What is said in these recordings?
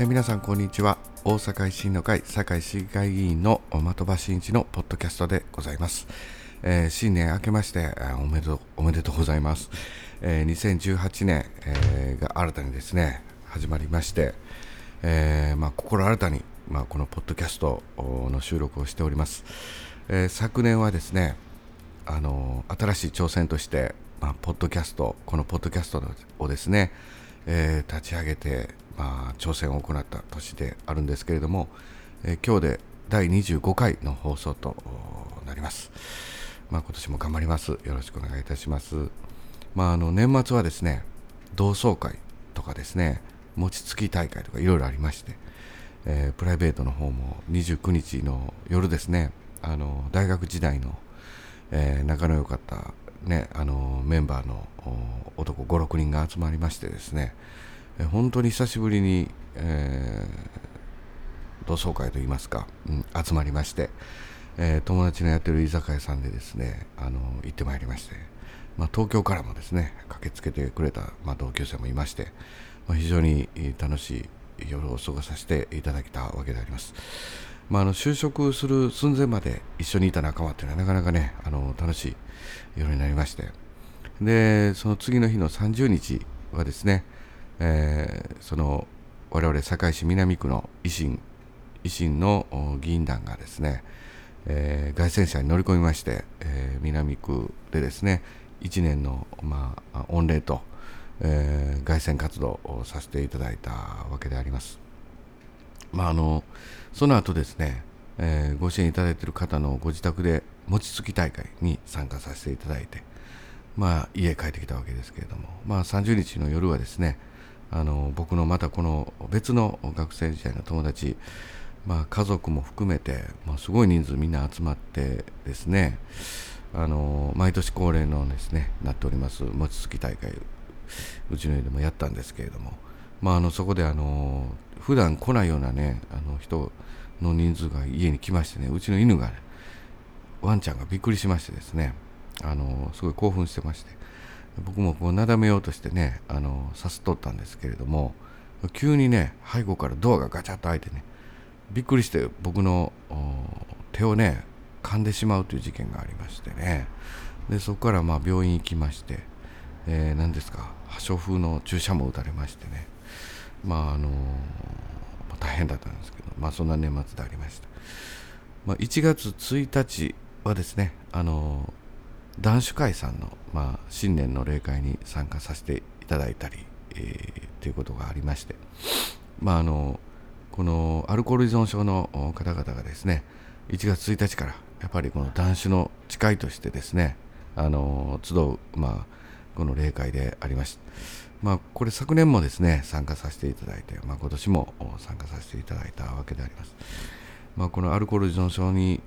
え皆さんこんにちは。大阪維新の会堺市議会議員の的場真一のポッドキャストでございます、えー、新年明けましておめでとうおめでとうございます、えー、2018年、えー、が新たにですね始まりまして、えまあ、心新たに、まあ、このポッドキャストの収録をしております、え昨年はですねあの新しい挑戦として、まあ、ポッドキャストこのポッドキャストをですね、え立ち上げてまあ、挑戦を行った年であるんですけれども、えー、今日で第25回の放送となります。まあ、今年も頑張ります。よろしくお願いいたします。まあ、あの年末はですね、同窓会とかですね、餅つき大会とかいろいろありまして、えー、プライベートの方も29日の夜ですね、あの大学時代の、えー、仲の良かった、ね、あのメンバーの男5、6人が集まりましてですね、本当に久しぶりに、えー、同窓会といいますか、うん、集まりまして、えー、友達のやってる居酒屋さんでですねあの行ってまいりまして、まあ、東京からもですね駆けつけてくれた、まあ、同級生もいまして、まあ、非常に楽しい夜を過ごさせていただきたわけであります。まあ、あの就職する寸前まで一緒にいた仲間っていうのはなかなかねあの楽しい夜になりましてでその次の日の30日はですねえー、その我々堺市南区の維新維新の議員団がですね、えー、凱旋車に乗り込みまして、えー、南区でですね1年の、まあ、御礼と、えー、凱旋活動をさせていただいたわけであります。まあ、あのその後ですね、えー、ご支援いただいている方のご自宅で餅つき大会に参加させていただいて、まあ、家帰ってきたわけですけれども、まあ、30日の夜はですね、あの僕のまたこの別の学生時代の友達、まあ、家族も含めて、まあ、すごい人数みんな集まってですねあの毎年恒例のですねなっております餅つき大会うちの家でもやったんですけれども、まあ、あのそこであの普段来ないようなねあの人の人数が家に来ましてねうちの犬が、ね、ワンちゃんがびっくりしましてですねあのすごい興奮してまして僕もこうなだめようとしてねあのさすとったんですけれども急にね背後からドアがガチャッと開いてねびっくりして僕の手をね噛んでしまうという事件がありましてね。でそこからまあ病院行きまして、えー、何ですか破傷風の注射も打たれましてね。まああの大変だったんですけどまあそんな年末でありました、まあ、1月1日はですねあの男子会さんの、まあ、新年の例会に参加させていただいたり、えー、ということがありまして、まあ、あのこのアルコール依存症の方々がですね1月1日からやっぱりこの男子の誓いとしてですねあの集う、まあ、この例会でありました。まあ、これ昨年もですね参加させていただいて、まあ、今年も参加させていただいたわけであります。まあ、このアルコール依存症に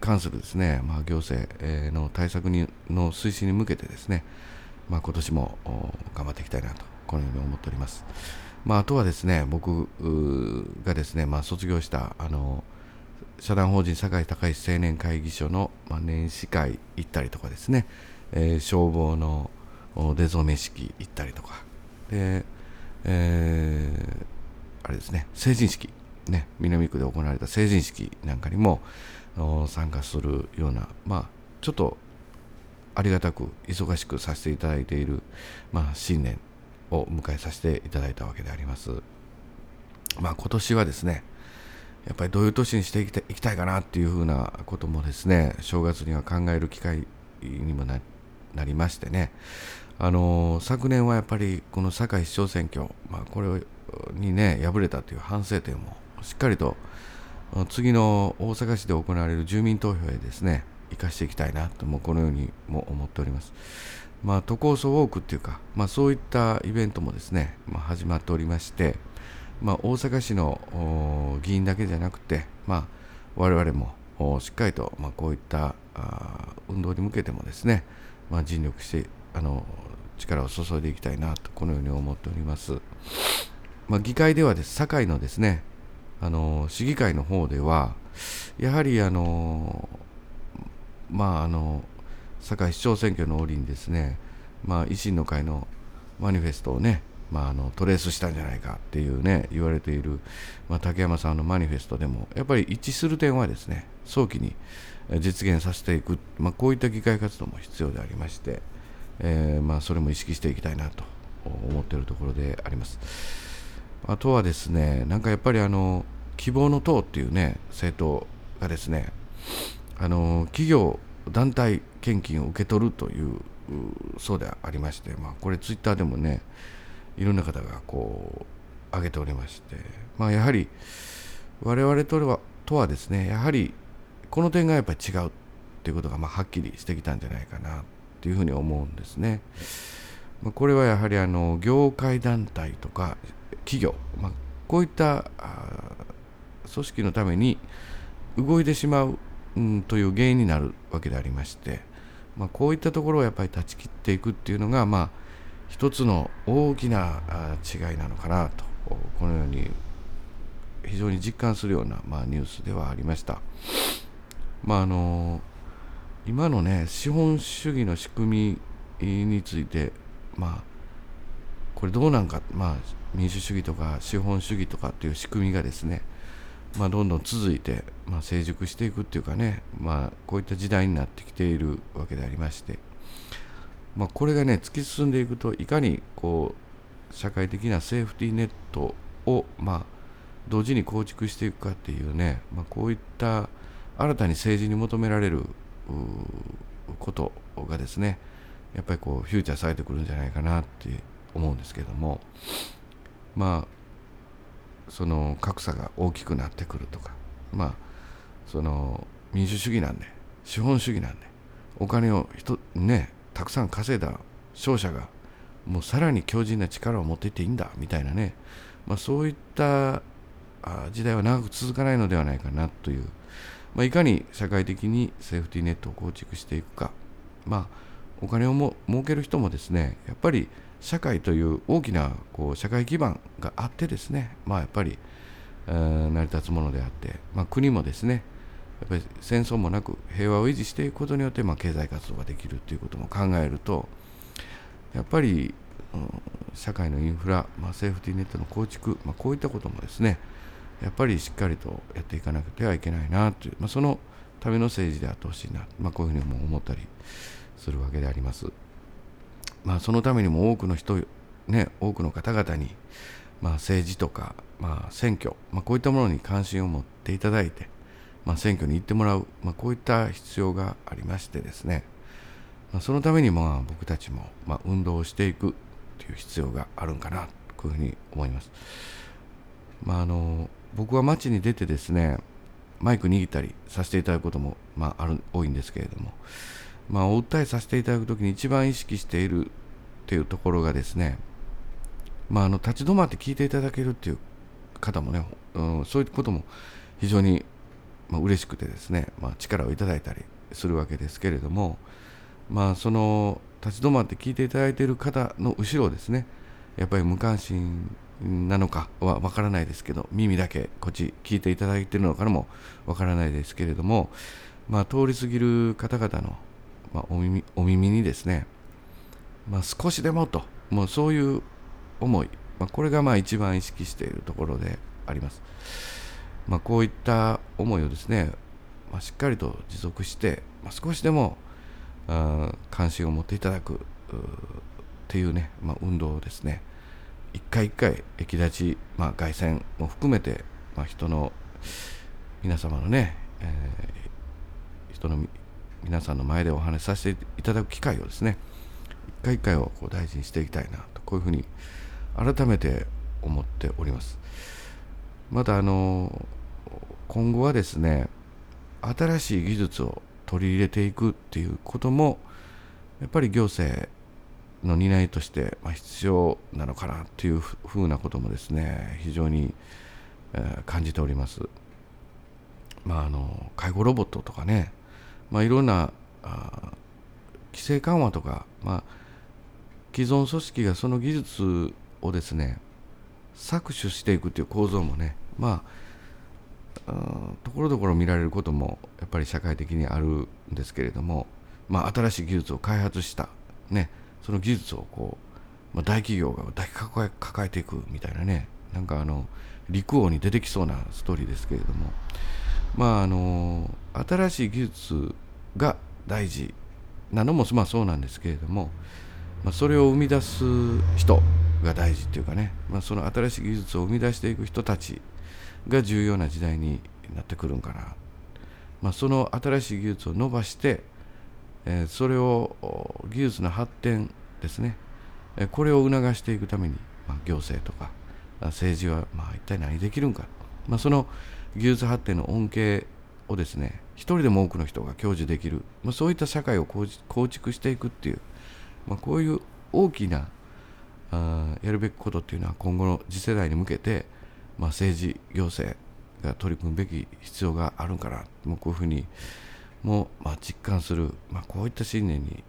関するですね、まあ、行政の対策にの推進に向けてですね、まあ、今年も頑張っていきたいなとこのように思っております。まあ、あとはですね僕がですね、まあ、卒業したあの社団法人堺高石青年会議所の、まあ、年始会行ったりとかですね、えー、消防の出初め式行ったりとかで、えー、あれですね成人式ね南区で行われた成人式なんかにも、参加するような、まあ、ちょっとありがたく忙しくさせていただいている、まあ、新年を迎えさせていただいたわけであります。まあ、今年はですね、やっぱりどういう年にしていきたいかなっていうふうなこともですね、正月には考える機会にもなりましてね、あの昨年はやっぱりこの堺市長選挙、まあ、これにね、敗れたという反省点もしっかりと次の大阪市で行われる住民投票へですね生かしていきたいなともこのようにも思っております。まあ、都構想ウォークっていうか、まあ、そういったイベントもですね、まあ、始まっておりまして、まあ、大阪市の議員だけじゃなくて、まあ、我々もしっかりと、まあ、こういった運動に向けてもですね、まあ、尽力してあの力を注いでいきたいなとこのように思っております。まあ、議会ではです堺のですねあの市議会の方ではやはりあのまああの堺市長選挙の折にですね、まあ、維新の会のマニフェストをね、まあ、あのトレースしたんじゃないかっていうね言われている、まあ、竹山さんのマニフェストでもやっぱり一致する点はですね早期に実現させていく、まあ、こういった議会活動も必要でありまして、えー、まあ、それも意識していきたいなと思っているところであります。あとはですねなんかやっぱりあの希望の党っていうね政党がですねあの企業団体献金を受け取るというそうでありまして、まあ、これツイッターでもねいろんな方がこう挙げておりまして、まあ、やはり我々とはとはですねやはりこの点がやっぱり違うっていうことがまあはっきりしてきたんじゃないかなっていうふうに思うんですね。まあ、これはやはりあの業界団体とか企業、まあ、こういった組織のために動いてしまう、うん、という原因になるわけでありまして、まあ、こういったところをやっぱり断ち切っていくっていうのが、まあ、一つの大きな違いなのかなとこのように非常に実感するような、まあ、ニュースではありました。まああの今のね資本主義の仕組みについてまあこれどうなんか、まあ、民主主義とか資本主義とかっていう仕組みがですね、まあ、どんどん続いて、まあ、成熟していくっていうかね、まあ、こういった時代になってきているわけでありまして、まあ、これがね突き進んでいくといかにこう社会的なセーフティーネットを、まあ、同時に構築していくかっていうね、まあ、こういった新たに政治に求められることがですねやっぱりこうフューチャーされてくるんじゃないかなって思うんですけどもまあその格差が大きくなってくるとかまあその民主主義なんで資本主義なんでお金をねたくさん稼いだ商社がもうさらに強靭な力を持っていっていいんだみたいなね、まあ、そういった時代は長く続かないのではないかなという、まあ、いかに社会的にセーフティーネットを構築していくか、まあ、お金をも儲ける人もですねやっぱり社会という大きなこう社会基盤があってですね、まあ、やっぱり、えー、成り立つものであって、まあ、国もですねやっぱり戦争もなく平和を維持していくことによって、まあ、経済活動ができるということも考えるとやっぱり、うん、社会のインフラ、まあ、セーフティーネットの構築、まあ、こういったこともですねやっぱりしっかりとやっていかなくてはいけないなという、まあ、そのための政治であってほしいな、まあ、こういうふうにも思ったりするわけであります。まあ、そのためにも多くの人、ね、多くの方々に、まあ、政治とか、まあ、選挙、まあ、こういったものに関心を持っていただいて、まあ、選挙に行ってもらう、まあ、こういった必要がありましてですね、まあ、そのためにまあ僕たちもまあ運動をしていくという必要があるんかなこういうふうに思います。まあ、あの僕は街に出てですねマイク握ったりさせていただくことも、まあ、ある多いんですけれども、まあ、お訴えさせていただくときに一番意識しているっていうところがですね、まあ、あの立ち止まって聞いていただけるっていう方もね、うん、そういうことも非常に、まあ、嬉しくてですね、まあ、力をいただいたりするわけですけれども、まあ、その立ち止まって聞いていただいている方の後ろですねやっぱり無関心なのかは分からないですけど耳だけこっち聞いていただいているのかも分からないですけれども、まあ、通り過ぎる方々のまあ、お耳お耳にですね、まあ、少しでもと、もうそういう思い、まあ、これがまあ一番意識しているところであります。まあ、こういった思いをですね、まあ、しっかりと持続して、まあ、少しでもあ関心を持っていただくっていうね、まあ、運動をですね、一回一回、駅立ち、まあ、凱旋も含めて、まあ、人の皆様のね、えー、人の皆さんの前でお話しさせていただく機会をですね一回一回をこう大事にしていきたいなとこういうふうに改めて思っておりますまたあの今後はですね新しい技術を取り入れていくっていうこともやっぱり行政の担いとして、必要なのかなというふうなこともですね非常に、感じております。まあ、あの介護ロボットとかねまあ、いろんなあ規制緩和とか、まあ、既存組織がその技術をですね搾取していくという構造もねまあところどころ見られることもやっぱり社会的にあるんですけれども、まあ、新しい技術を開発した、ね、その技術をこうまあ、大企業が抱き抱え抱えていくみたいなねなんかあの陸王に出てきそうなストーリーですけれどもまああの新しい技術が大事なのもまあそうなんですけれども、まあ、それを生み出す人が大事っていうかね、まあ、その新しい技術を生み出していく人たちが重要な時代になってくるんかな、まあ、その新しい技術を伸ばして、えー、それを技術の発展ですね、えー、これを促していくために、まあ、行政とか政治はまあ一体何できるんか、まあ、その技術発展の恩恵をですね一人でも多くの人が享受できる、まあ、そういった社会を構築していくっていう、まあ、こういう大きなあやるべきことっていうのは今後の次世代に向けて、まあ、政治行政が取り組むべき必要があるんかなもうこういうふうにもまあ実感する、まあ、こういった新年に、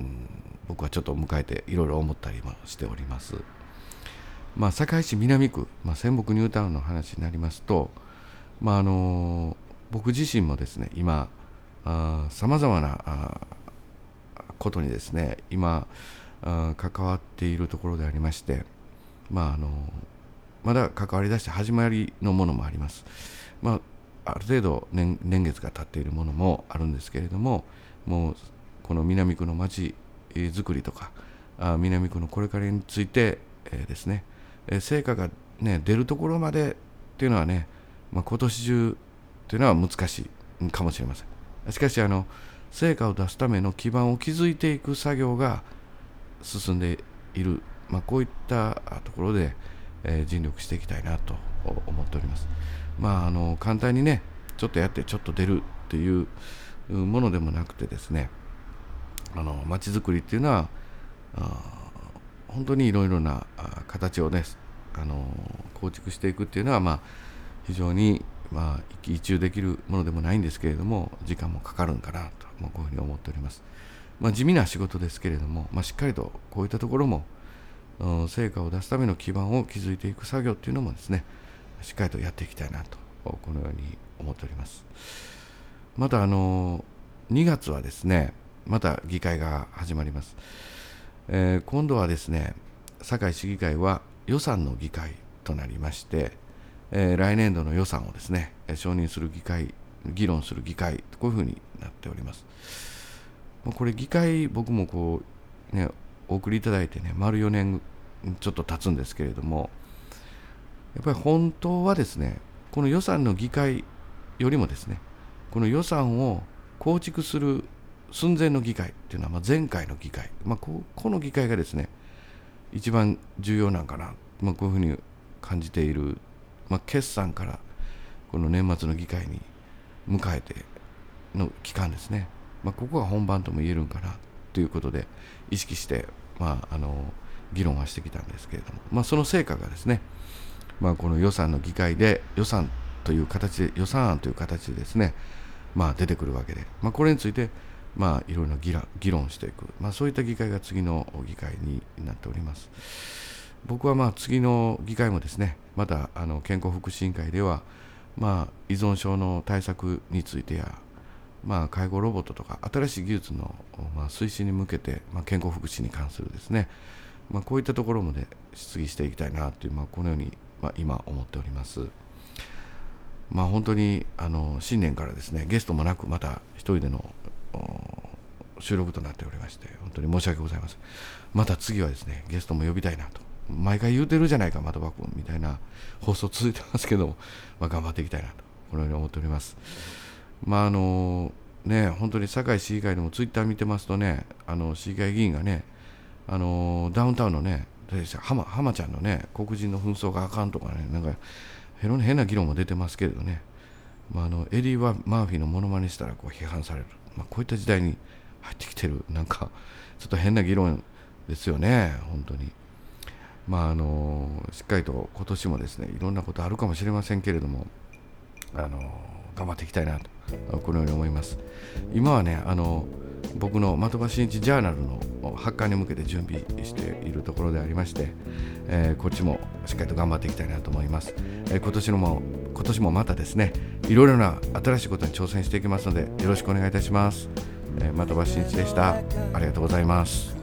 うん、僕はちょっと迎えていろいろ思ったりもしております。まあ、堺市南区、まあ、仙北ニュータウンの話になりますと、まああの僕自身もですね今さまざまなことにですね今関わっているところでありまして、まあ、あのまだ関わりだして始まりのものもあります。まあ、ある程度年月が経っているものもあるんですけれどももうこの南区の町づくりとかあ南区のこれからについて、えー、ですね、えー、成果が、ね、出るところまでっていうのはね、まあ、今年中というのは難しいかもしれません。しかしあの成果を出すための基盤を築いていく作業が進んでいる、まあ、こういったところで、えー、尽力していきたいなと思っております。まああの簡単にねちょっとやってちょっと出るっていうものでもなくてですね。あの街づくりっていうのは本当にいろいろな形をねあの構築していくっていうのはまあ非常にまあ、一喜一憂できるものでもないんですけれども時間もかかるんかなと、まあ、こういうふうに思っております、まあ、地味な仕事ですけれども、まあ、しっかりとこういったところも成果を出すための基盤を築いていく作業っていうのもですねしっかりとやっていきたいなとこのように思っております。またあの2月はですねまた議会が始まります、えー、今度はですね堺市議会は予算の議会となりましてえー、来年度の予算をですね承認する議会議論する議会こういうふうになっております。これ議会僕もこうねお送りいただいてね丸4年ちょっと経つんですけれどもやっぱり本当はですねこの予算の議会よりもですねこの予算を構築する寸前の議会っていうのはま前回の議会、まあ、ここの議会がですね一番重要なんかな、まあ、こういうふうに感じているまあ、決算からこの年末の議会に迎えての期間ですね、まあ、ここが本番とも言えるんかなということで意識して、まあ、あの議論はしてきたんですけれども、まあ、その成果がですね、まあ、この予算の議会で予算という形で予算案という形でですね、まあ、出てくるわけで、まあ、これについて、まあ、いろいろ議論議論していく、まあ、そういった議会が次の議会になっております。僕はまあ次の議会もですねまたあの健康福祉委員会では、まあ、依存症の対策についてや、まあ、介護ロボットとか新しい技術の、まあ、推進に向けて、まあ、健康福祉に関するですね、まあ、こういったところまで質疑していきたいなという、まあ、このように、まあ、今思っております。まあ、本当にあの新年からですねゲストもなくまた一人での収録となっておりまして本当に申し訳ございませんまた次はですねゲストも呼びたいなと毎回言うてるじゃないか、的場君みたいな放送続いてますけど、まあ、頑張っていきたいなと、このように思っております。まああのね、本当に堺市議会でもツイッター見てますとね、あの市議会議員がね、あのダウンタウンのね、浜浜ちゃんのね、黒人の紛争があかんとかね、なんか変な議論も出てますけれどね、まあ、あのエディ・はマーフィーのものまねしたらこう批判される、まあ、こういった時代に入ってきてる、なんかちょっと変な議論ですよね、本当に。まああのしっかりと今年もですねいろんなことあるかもしれませんけれどもあの頑張っていきたいなとこのように思います。今はねあの僕の的場真一ジャーナルの発刊に向けて準備しているところでありまして、えー、こっちもしっかりと頑張っていきたいなと思います、えー、今年のも今年もまたですねいろいろな新しいことに挑戦していきますのでよろしくお願いいたします、えー、的場真一でした。ありがとうございます。